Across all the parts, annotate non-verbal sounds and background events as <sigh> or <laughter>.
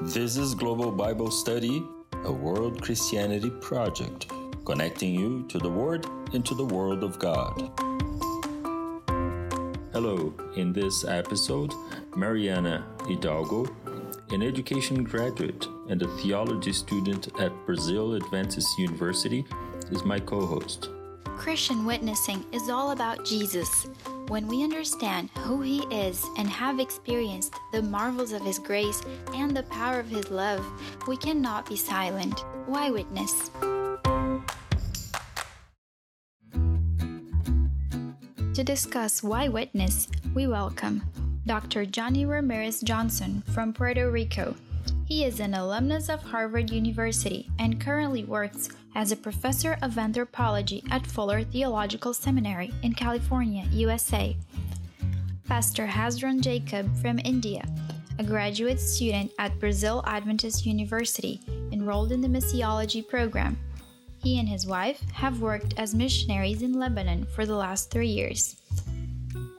This is Global Bible Study, a world Christianity project, connecting you to the Word and to the world of God. Hello, in this episode, Mariana Hidalgo, an education graduate and a theology student at Brazil Adventist University, is my co host. Christian witnessing is all about Jesus. When we understand who He is and have experienced the marvels of His grace and the power of His love, we cannot be silent. Why witness? To discuss why witness, we welcome Dr. Johnny Ramirez Johnson from Puerto Rico. He is an alumnus of Harvard University and currently works as a professor of anthropology at Fuller Theological Seminary in California, USA. Pastor Hezron Jacob from India, a graduate student at Brazil Adventist University, enrolled in the missiology program. He and his wife have worked as missionaries in Lebanon for the last three years.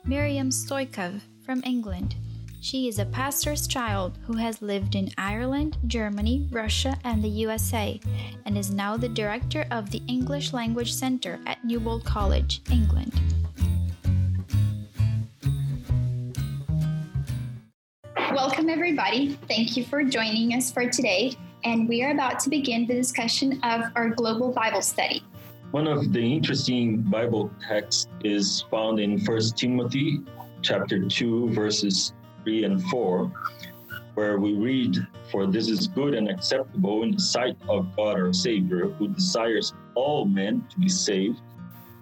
Miriam Stoikov from England. She is a pastor's child who has lived in Ireland, Germany, Russia, and the USA, and is now the director of the English Language Center at Newbold College, England. Welcome, everybody. Thank you for joining us for today. And we are about to begin the discussion of our global Bible study. One of the interesting Bible texts is found in 1 Timothy chapter 2 verses 3 and 4 where we read for this is good and acceptable in the sight of God our savior who desires all men to be saved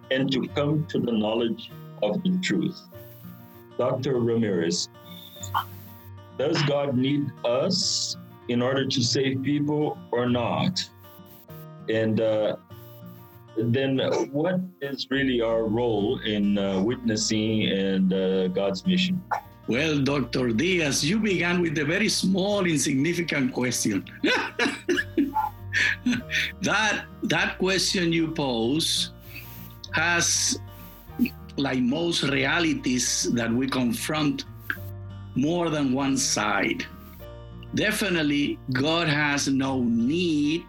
and to come to the knowledge of the truth. Dr. Ramirez, does God need us in order to save people or not? And uh, then what is really our role in uh, witnessing and uh, God's mission? Well, Dr. Diaz, you began with a very small, insignificant question. <laughs> that, that question you pose has, like most realities that we confront, more than one side. Definitely, God has no need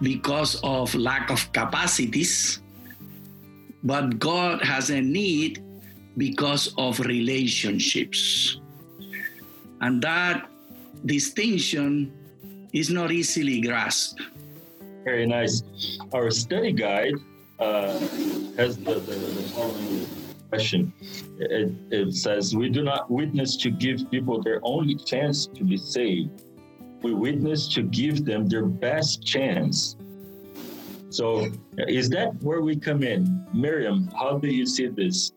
because of lack of capacities, but God has a need because of relationships. And that distinction is not easily grasped. Very nice. Our study guide uh, has the, the, the following question. It, it says, We do not witness to give people their only chance to be saved. We witness to give them their best chance. So, is that where we come in? Miriam, how do you see this?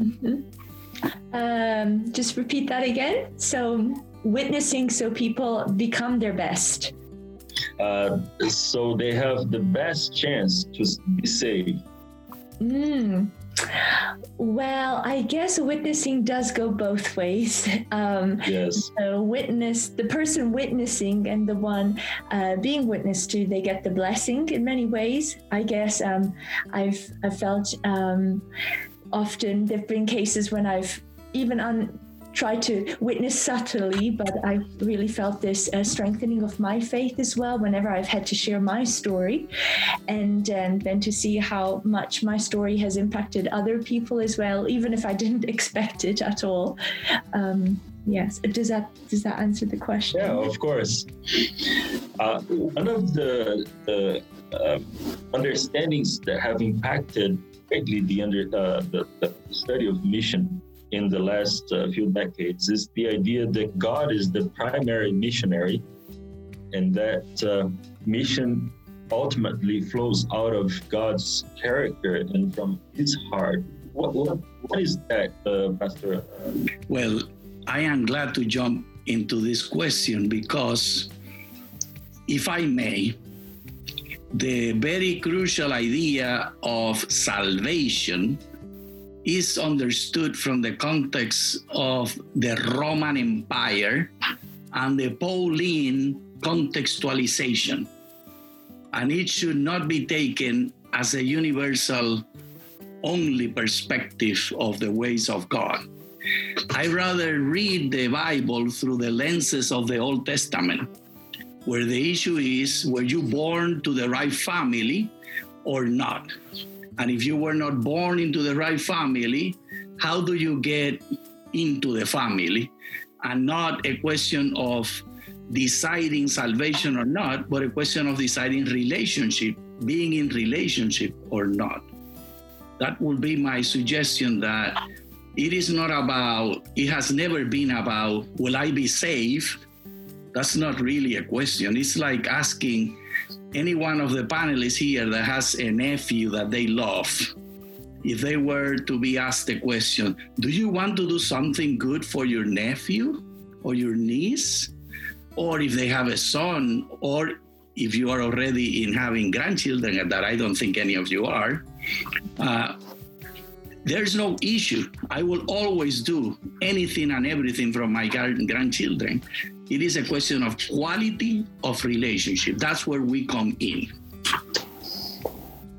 Mm-hmm. Um, just repeat that again. So, witnessing so people become their best. Uh, so they have the best chance to be saved. Mm. Well, I guess witnessing does go both ways. <laughs> Um, yes. So witness, the person witnessing and the one uh, being witnessed to, they get the blessing in many ways. I guess um, I've, I've felt um, often there've been cases when I've even tried to witness subtly, but I really felt this uh, strengthening of my faith as well whenever I've had to share my story, and um, then to see how much my story has impacted other people as well, even if I didn't <laughs> expect it at all. Um, yes, does that does that answer the question? Yeah, of course. Uh, one of the, the uh, understandings that have impacted greatly the under uh, the, the study of mission in the last uh, few decades is the idea that God is the primary missionary and that uh, mission ultimately flows out of God's character and from his heart. What, what, what is that, uh, Pastor? Well, I am glad to jump into this question because, if I may, the very crucial idea of salvation is understood from the context of the Roman Empire and the Pauline contextualization. And it should not be taken as a universal only perspective of the ways of God. I rather read the Bible through the lenses of the Old Testament, where the issue is were you born to the right family or not? And if you were not born into the right family, how do you get into the family? And not a question of deciding salvation or not, but a question of deciding relationship, being in relationship or not. That would be my suggestion that it is not about, it has never been about, will I be saved? That's not really a question. It's like asking any one of the panelists here that has a nephew that they love. If they were to be asked the question, do you want to do something good for your nephew or your niece? Or if they have a son, or if you are already in having grandchildren, that I don't think any of you are, uh, there's no issue. I will always do anything and everything from my grandchildren. It is a question of quality of relationship. That's where we come in.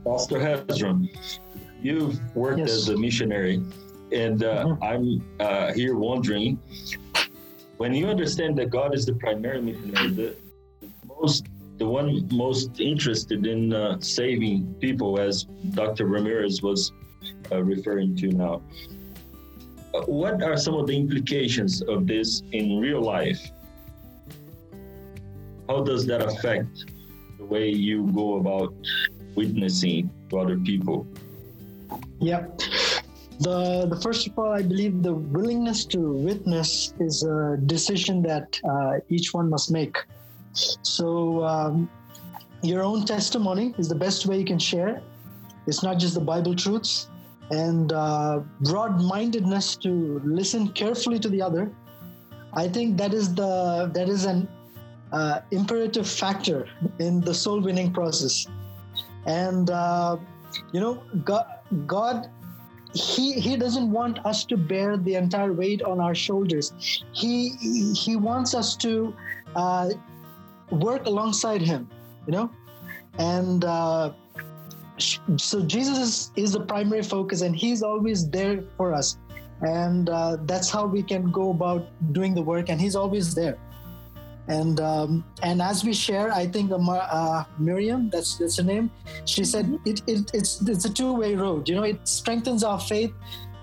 Pastor Hezron, you've worked yes. as a missionary, and uh, mm-hmm. I'm uh, here wondering when you understand that God is the primary missionary, the, the most the one most interested in uh, saving people, as Dr. Ramirez was uh, referring to now. Uh, what are some of the implications of this in real life? How does that affect the way you go about witnessing to other people? Yep. The, the first of all, I believe the willingness to witness is a decision that uh, each one must make. So, um, your own testimony is the best way you can share. It's not just the Bible truths, and uh, broad mindedness to listen carefully to the other i think that is the that is an uh, imperative factor in the soul winning process. And uh, you know god, god he he doesn't want us to bear the entire weight on our shoulders. He he wants us to uh, work alongside him you know? And uh, so jesus is, is the primary focus and he's always there for us. And uh, that's how we can go about doing the work and he's always there and um, and as we share i think uh, uh, miriam that's that's her name she said mm-hmm. it, it, it's it's a two-way road you know it strengthens our faith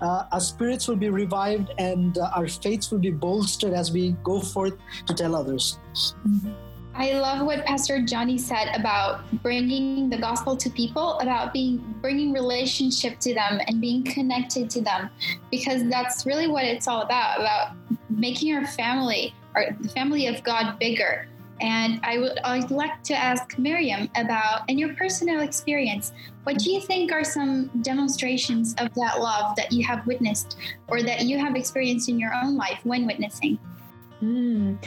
uh, our spirits will be revived and uh, our faiths will be bolstered as we go forth to tell others mm-hmm. I love what Pastor Johnny said about bringing the gospel to people, about being bringing relationship to them and being connected to them, because that's really what it's all about about making our family, our the family of God, bigger. And I would I'd like to ask Miriam about, in your personal experience, what do you think are some demonstrations of that love that you have witnessed or that you have experienced in your own life when witnessing? Mm.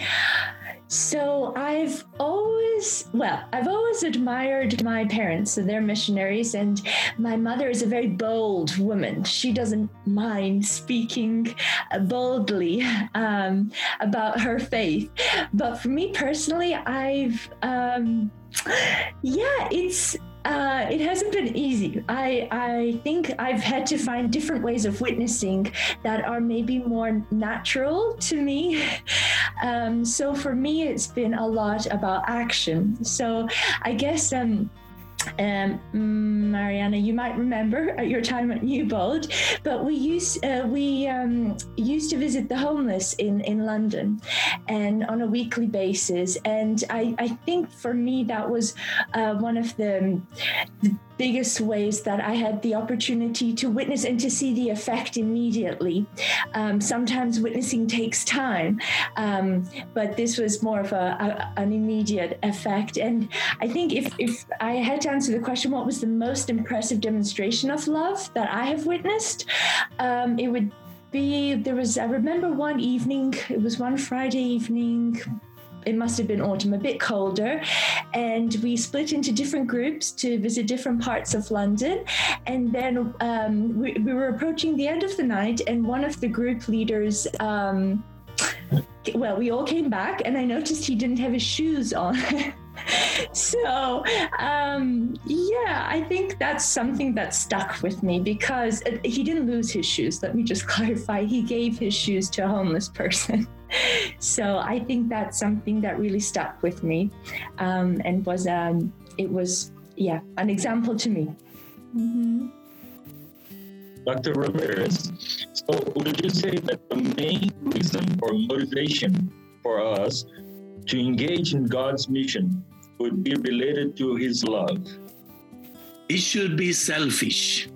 So I've always, well, I've always admired my parents. So they're missionaries, and my mother is a very bold woman. She doesn't mind speaking boldly um, about her faith. But for me personally, I've, um, yeah, it's uh, it hasn't been easy. I, I think I've had to find different ways of witnessing that are maybe more natural to me. Um, so for me, it's been a lot about action. So I guess um, um, Mariana, you might remember <laughs> at your time at Newbold, but we used uh, we um, used to visit the homeless in in London, and on a weekly basis. And I, I think for me that was uh, one of the, the biggest ways that I had the opportunity to witness and to see the effect immediately. Um, sometimes witnessing takes time, um, but this was more of a, a, an immediate effect. And I think if, if I had answer the question, what was the most impressive demonstration of love that I have witnessed, um, it would be there was I remember one evening, it was one Friday evening, it must have been autumn, a bit colder. And we split into different groups to visit different parts of London. And then um, we, we, were approaching the end of the night, and one of the group leaders, um, well, we all came back, and I noticed he didn't have his shoes on. <laughs> <laughs> so um, yeah i think that's something that stuck with me because he didn't lose his shoes let me just <laughs> clarify he gave his shoes to a homeless person <laughs> so i think that's something that really stuck with me um, and was um, it was yeah an example to me mm-hmm. Dr. Ramirez, so would you say that the main reason or motivation for us to engage in God's mission would be related to his love? It should be selfish.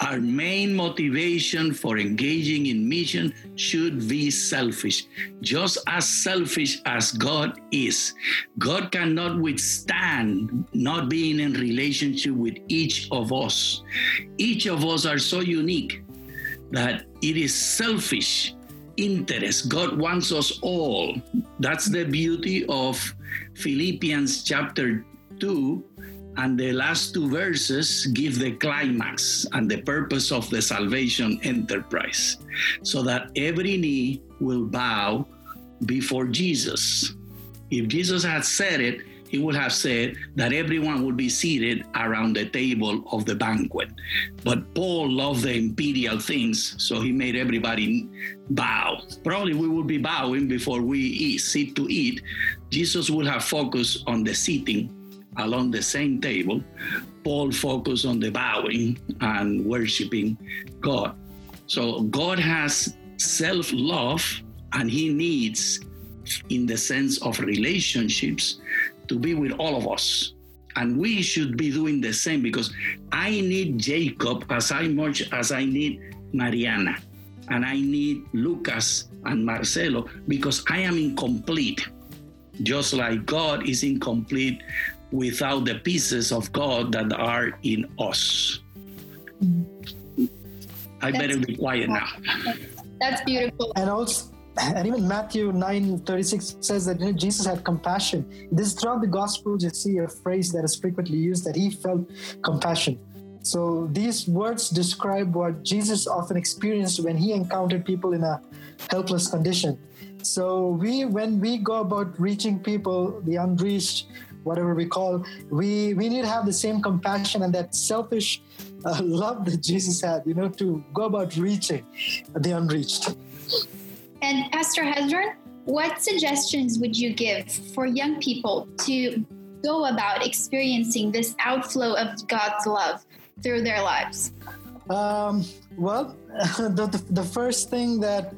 Our main motivation for engaging in mission should be selfish, just as selfish as God is. God cannot withstand not being in relationship with each of us. Each of us are so unique that it is selfish interest. God wants us all. That's the beauty of Philippians chapter 2 and the last two verses give the climax and the purpose of the salvation enterprise so that every knee will bow before Jesus. If Jesus had said it, he would have said that everyone would be seated around the table of the banquet. But Paul loved the imperial things, so he made everybody bow. Probably we would be bowing before we eat, sit to eat. Jesus would have focused on the sitting along the same table. Paul focused on the bowing and worshiping God. So God has self love and he needs, in the sense of relationships, to be with all of us. And we should be doing the same because I need Jacob as I much as I need Mariana. And I need Lucas and Marcelo because I am incomplete. Just like God is incomplete without the pieces of God that are in us. I That's better be quiet now. That's beautiful. And also, and even Matthew 9 36 says that Jesus had compassion. This throughout the Gospels, you see a phrase that is frequently used that he felt compassion. So these words describe what Jesus often experienced when he encountered people in a helpless condition. So we, when we go about reaching people, the unreached, whatever we call, we we need to have the same compassion and that selfish uh, <laughs> love that Jesus had, you know, to go about reaching the unreached. And Pastor Hezron, what suggestions would you give for young people to go about experiencing this outflow of God's love through their lives? Um, well, <laughs> the, the, the, first thing that,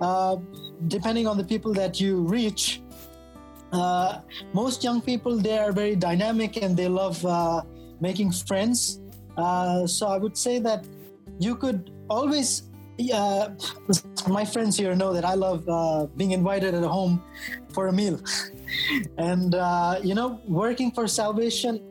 uh, depending on the people that you reach, uh, most young people they are very dynamic and they love uh, making friends. Uh, so I would say that you could always uh, my friends here know that I love uh, being invited at home for a meal. <laughs> and, uh, you know, working for salvation,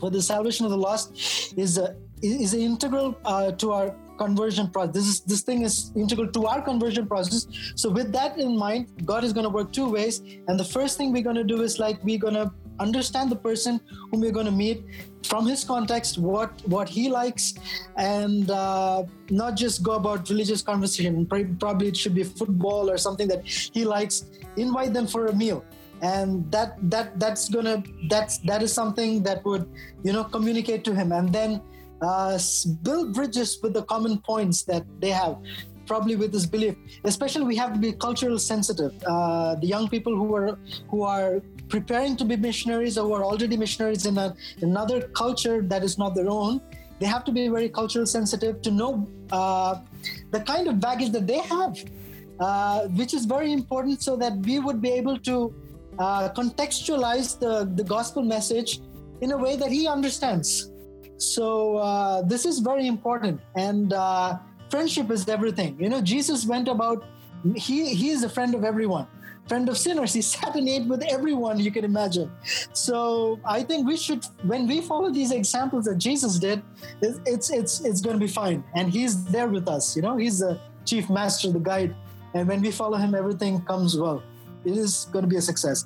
for the salvation of the lost, is, a, is integral to our conversion process. This is this thing is integral to our conversion process. So with that in mind, God is going to work two ways. And the first thing we're going to do is like we're going to understand the person whom we're going to meet from his context what what he likes and uh, not just go about religious conversation probably it should be football or something that he likes invite them for a meal and that that that's gonna that's that is something that would you know communicate to him and then uh, build bridges with the common points that they have probably with this belief especially we have to be cultural sensitive uh, the young people who are who are preparing to be missionaries or who are already missionaries in a, another culture that is not their own, they have to be very cultural sensitive to know uh, the kind of baggage that they have, uh, which is very important so that we would be able to uh, contextualize the, the gospel message in a way that he understands. So uh, this is very important. And uh, friendship is everything. You know, Jesus went about, he, he is a friend of everyone friend of sinners. He <laughs> sat and ate with everyone you can imagine. So I think we should, when we follow these examples that Jesus did, it's it's it's going to be fine. And He's there with us. You know, He's the chief master, the guide. And when we follow Him, everything comes well. It is going to be a success.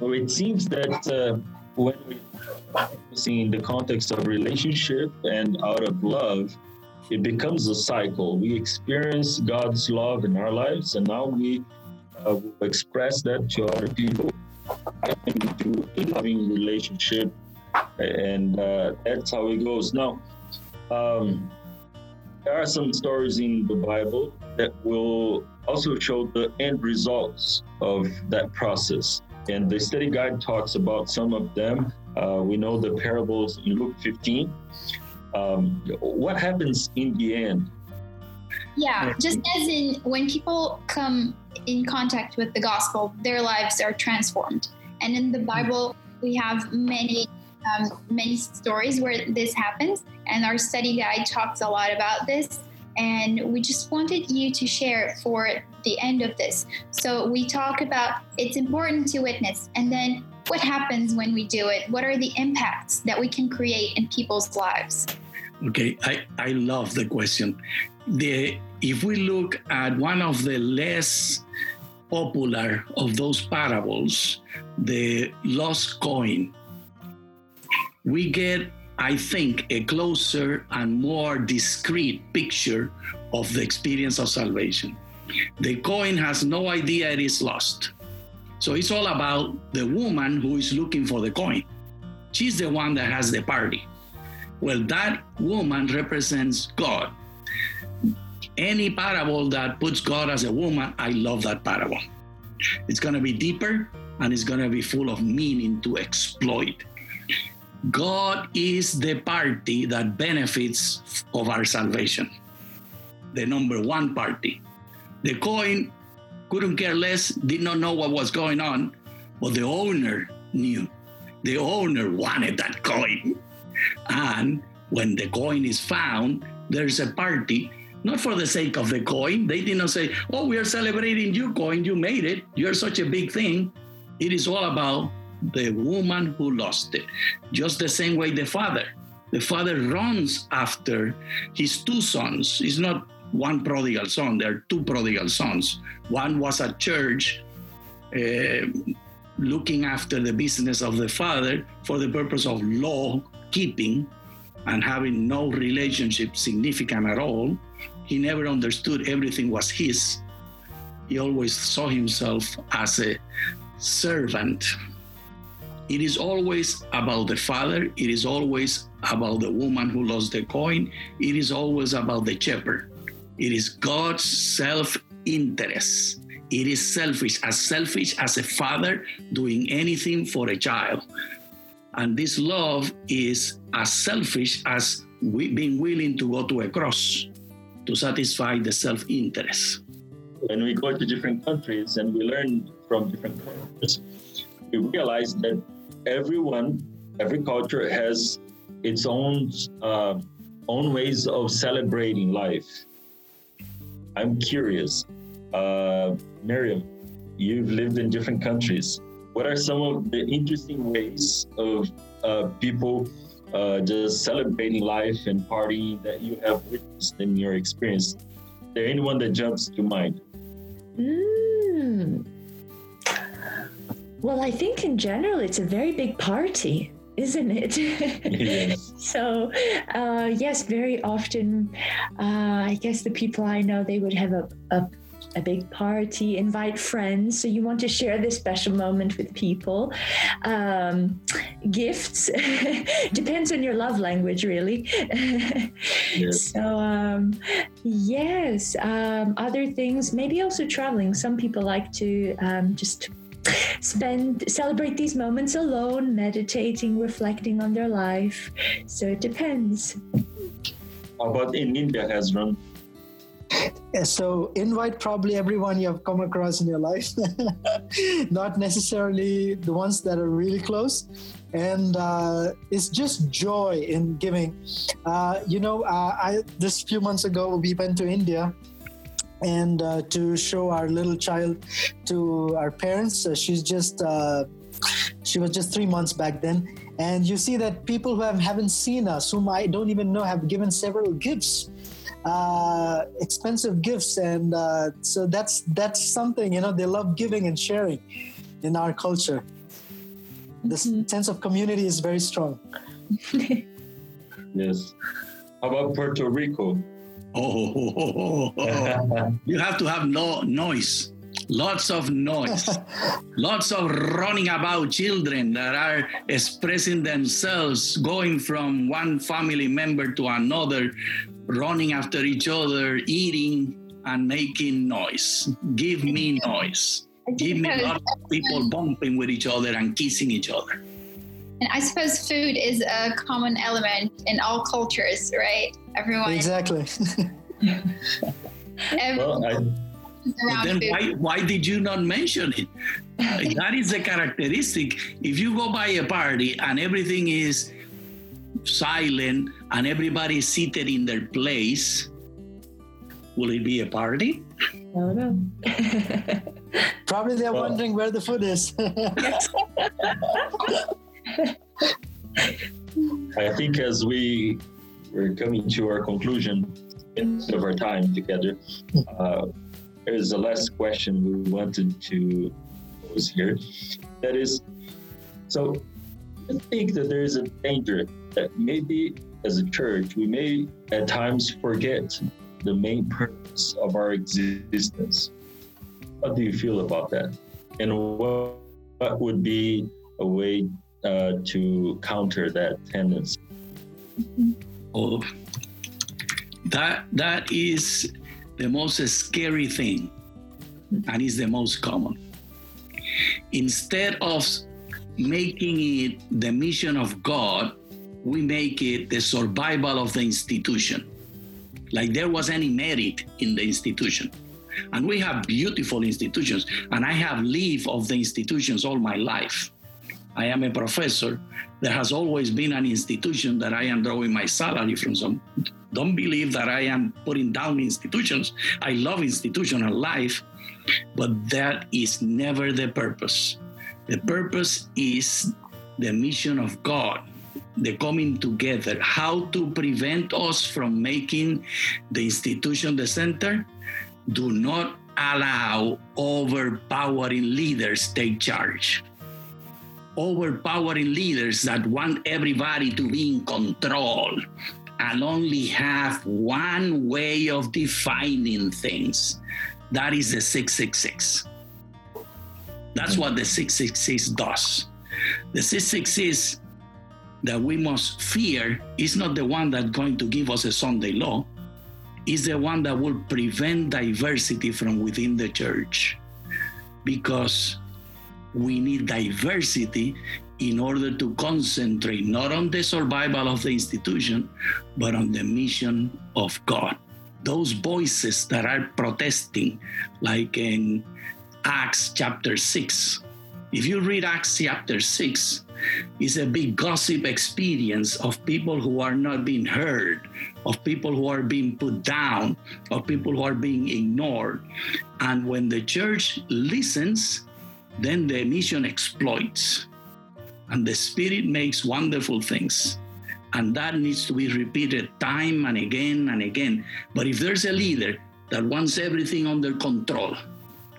Well, it seems that uh, when we see in the context of relationship and out of love, it becomes a cycle. We experience God's love in our lives, and now we uh, express that to other people into a loving relationship, and uh, that's how it goes. Now, um, there are some stories in the Bible that will also show the end results of that process. And the study guide talks about some of them. Uh, we know the parables in Luke 15. Um, what happens in the end? Yeah, just as in when people come in contact with the gospel, their lives are transformed. And in the Bible, we have many um, many stories where this happens, and our study guide talks a lot about this. And we just wanted you to share for the end of this. So we talk about it's important to witness, and then what happens when we do it? What are the impacts that we can create in people's lives? Okay, I, I love the question. The if we look at one of the less popular of those parables, the lost coin, we get, I think, a closer and more discreet picture of the experience of salvation. The coin has no idea it is lost. So it's all about the woman who is looking for the coin. She's the one that has the party. Well, that woman represents God. Any parable that puts God as a woman, I love that parable. It's going to be deeper and it's going to be full of meaning to exploit. God is the party that benefits of our salvation. The number one party. The coin couldn't care less, did not know what was going on, but the owner knew. The owner wanted that coin. And when the coin is found, there's a party, not for the sake of the coin. They did not say, Oh, we are celebrating your coin, you made it, you're such a big thing. It is all about the woman who lost it. Just the same way the father. The father runs after his two sons. It's not one prodigal son, there are two prodigal sons. One was at church. Uh, looking after the business of the father for the purpose of law keeping and having no relationship significant at all. He never understood everything was his. He always saw himself as a servant. It is always about the father, it is always about the woman who lost the coin, it is always about the shepherd. It is God's self interest. It is selfish, as selfish as a father doing anything for a child. And this love is as selfish as we being willing to go to a cross to satisfy the self interest. When we go to different countries and we learn from different cultures, we realize that everyone, every culture has its own uh, own ways of celebrating life. I'm curious, uh, Miriam, you've lived in different countries. What are some of the interesting ways of uh, people uh, just celebrating life and partying that you have witnessed in your experience? Is there anyone that jumps to mind? Mm. Well, I think in general it's a very big party, isn't it? Yes. <laughs> so, uh, yes, very often, uh, I guess the people I know they would have a, a a big party, invite friends. So you want to share this special moment with people. Um, gifts <laughs> depends on your love language, really. <laughs> Yes. So um, yes, um, other things. Maybe also traveling. Some people like to um, just spend celebrate these moments alone, meditating, reflecting on their life. So it depends. How about in India, Hezron? Yeah, so invite probably everyone you have come across in your life, <laughs> not necessarily the ones that are really close. And uh, it's just joy in giving. Uh, you know, uh, I this few months ago we went to India and uh, to show our little child to our parents. Uh, she's just uh, she was just three months back then, and you see that people who have, haven't seen us, whom I don't even know, have given several gifts uh, expensive gifts, and uh, so that's that's something you know they love giving and sharing in our culture. This sense of community is very strong. <laughs> Yes. How about Puerto Rico? Oh, <laughs> you have to have no noise lots of noise, <laughs> lots of running about children that are expressing themselves, going from one family member to another, running after each other, eating and making noise. Give me noise. Give me lots of people bumping with each other and kissing each other. And I suppose food is a common element in all cultures, right? Everyone. Exactly. <laughs> Well, I, But then why, why did you not mention it? that is a characteristic. If you go by a party and everything is silent and everybody is seated in their place, will it be a party? No, no. <laughs> Probably they're Well- wondering where the food is. <laughs> I think as we we're coming to our conclusion of our time together, uh, there's a last question we wanted to pose here. That is, so I think that there is a danger that maybe as a church we may at times forget the main purpose of our existence. How do you feel about that? And what, what would be a way uh, to counter that tendency? Oh, that that is the most scary thing, and is the most common. Instead of making it the mission of God, we make it the survival of the institution. Like there was any merit in the institution. And we have beautiful institutions, and I have lived of the institutions all my life. I am a professor. There has always been an institution that I am drawing my salary from. So don't believe that I am putting down institutions. I love institutional life, but that is never the purpose. The purpose is the mission of God, the coming together, how to prevent us from making the institution the center. Do not allow overpowering leaders take charge overpowering leaders that want everybody to be in control and only have one way of defining things. That is the 666. That's what the 666 does. The 666 that we must fear is not the one that's going to give us a Sunday law, is the one that will prevent diversity from within the church. Because we need diversity in order to concentrate not on the survival of the institution, but on the mission of God. Those voices that are protesting, like in Acts chapter 6. If you read Acts chapter 6, it's a big gossip experience of people who are not being heard, of people who are being put down, of people who are being ignored. And when the church listens, then the mission exploits. And the spirit makes wonderful things. And that needs to be repeated time and again and again. But if there's a leader that wants everything under control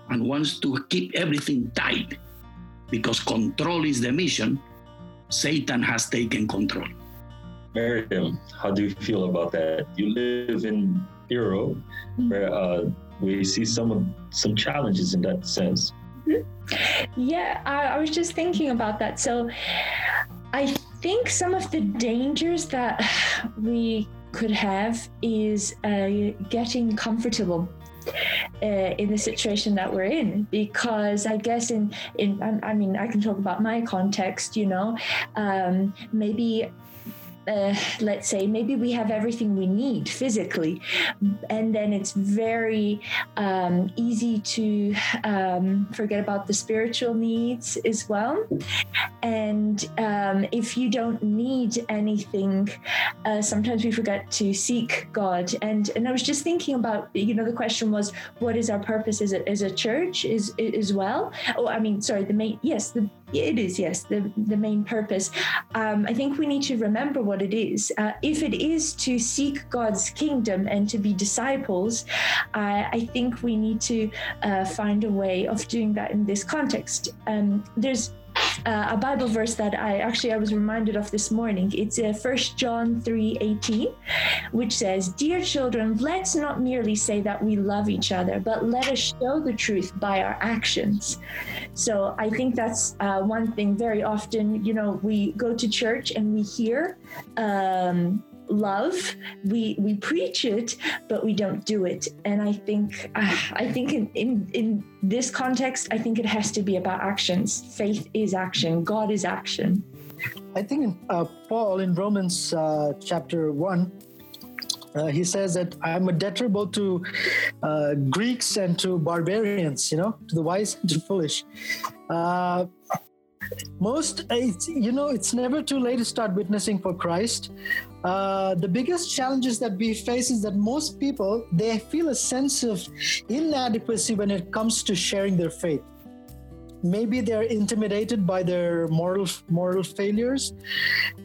and wants to keep everything tight because control is the mission satan has taken control. Miriam, how do you feel about that? You live in Europe, where uh, we see some of, some challenges in that sense. Yeah, I, I was just thinking about that. So I think some of the dangers that we could have is uh, getting comfortable. Uh, in the situation that we're in, because I guess in in I, I mean I can talk about my context, you know, um, maybe uh, let's say maybe we have everything we need physically and then it's very um, easy to um, forget about the spiritual needs as well. And um, if you don't need anything uh, sometimes we forget to seek god. And and i was just thinking about you know the question was what is our purpose as a, as a church is as well? Oh i mean sorry the main yes the it is yes the the main purpose. Um, i think we need to remember what it is. Uh, if it is to seek god's kingdom and to be disciples uh, i think we need to uh, find a way of doing that in this context. Um, there's uh, a Bible verse that I actually I was reminded of this morning. It's uh, First John three eighteen, which says, "Dear children, let's not merely say that we love each other, but let us show the truth by our actions." So I think that's uh, one thing. Very often, you know, we go to church and we hear. Um, love. We we preach it but we don't do it. And i think uh, i think in, in in this context i think it has to be about actions. Faith is action. God is action. I think uh, paul in romans uh, chapter 1 uh, he says that I'm a debtor both to uh, Greeks and to barbarians, you know, to the wise and to the foolish. Uh, most you know it's never too late to start witnessing for christ uh, the biggest challenges that we face is that most people they feel a sense of inadequacy when it comes to sharing their faith. Maybe they're intimidated by their moral moral failures.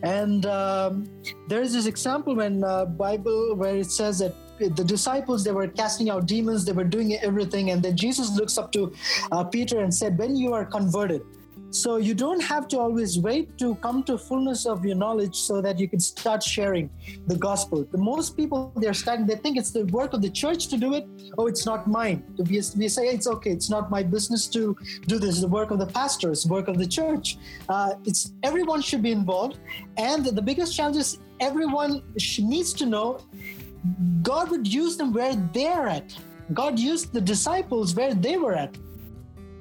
And um, there's this example in uh, bible where it says that the disciples they were casting out demons they were doing everything and then jesus looks up to uh, peter and said when you are converted so you don't have to always wait to come to fullness of your knowledge so that you can start sharing the gospel. The most people they're starting, they think it's the work of the church to do it. Oh, it's not mine. We, we say it's okay. It's not my business to do this. It's the work of the pastor. It's the work of the church. Uh, it's everyone should be involved. And the biggest challenge is everyone needs to know God would use them where they're at. God used the disciples where they were at.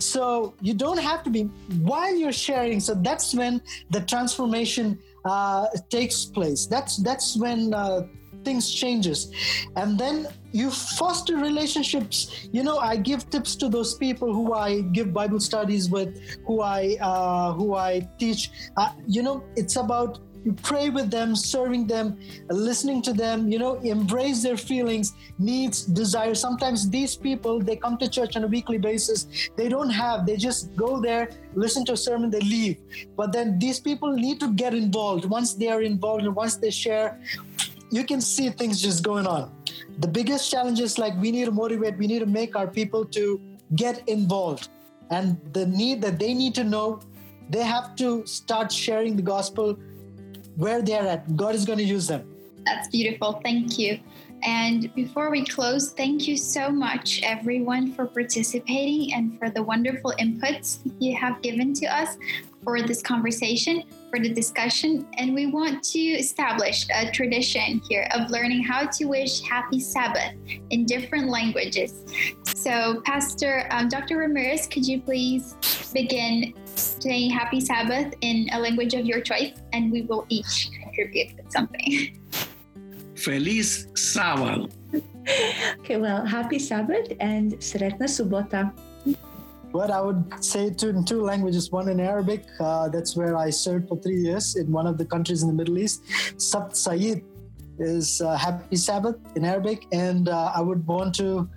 So you don't have to be while you're sharing. So that's when the transformation uh, takes place. That's that's when uh, things changes, and then you foster relationships. You know, I give tips to those people who I give Bible studies with, who I uh, who I teach. Uh, you know, it's about you pray with them, serving them, listening to them, you know, embrace their feelings, needs, desires. Sometimes these people, they come to church on a weekly basis. They don't have, they just go there, listen to a sermon, they leave. But then these people need to get involved. Once they are involved and once they share, you can see things just going on. The biggest challenge is like we need to motivate, we need to make our people to get involved. And the need that they need to know, they have to start sharing the gospel where they're at. God is going to use them. That's beautiful. Thank you. And before we close, thank you so much, everyone, for participating and for the wonderful inputs you have given to us for this conversation, for the discussion. And we want to establish a tradition here of learning how to wish happy Sabbath in different languages. So, Pastor um, Dr. Ramirez, could you please begin saying happy Sabbath in a language of your choice, and we will each contribute with something. Feliz Sábado. Okay, well, happy Sabbath and Sretna Subota. What I would say to in two languages, one in Arabic, uh, that's where I served for three years in one of the countries in the Middle East. Sabt Sayyid is uh, Happy Sabbath in Arabic, and uh, I would want to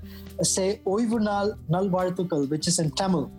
say Oivunal Nalvartukal, which is in Tamil.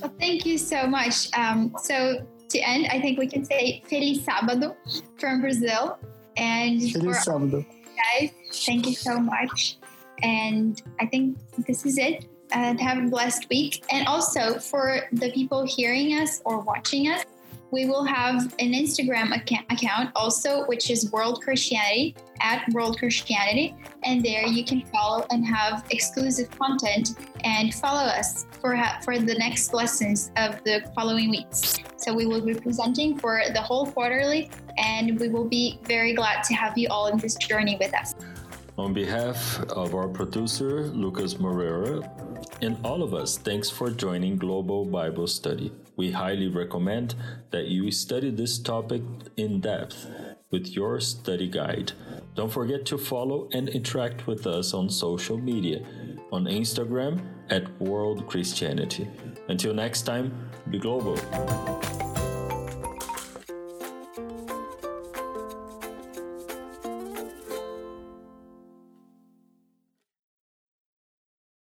Well, thank you so much. Um, so to end, I think we can say Feliz Sábado from Brazil. And Feliz Sábado. Guys, thank you so much. And I think this is it. And have a blessed week. And also for the people hearing us or watching us, we will have an Instagram account also, which is World Christianity at World Christianity. And there you can follow and have exclusive content and follow us for, for the next lessons of the following weeks. So we will be presenting for the whole quarterly, and we will be very glad to have you all in this journey with us. On behalf of our producer, Lucas Moreira, and all of us, thanks for joining Global Bible Study. We highly recommend that you study this topic in depth with your study guide. Don't forget to follow and interact with us on social media on Instagram at World Christianity. Until next time, be global.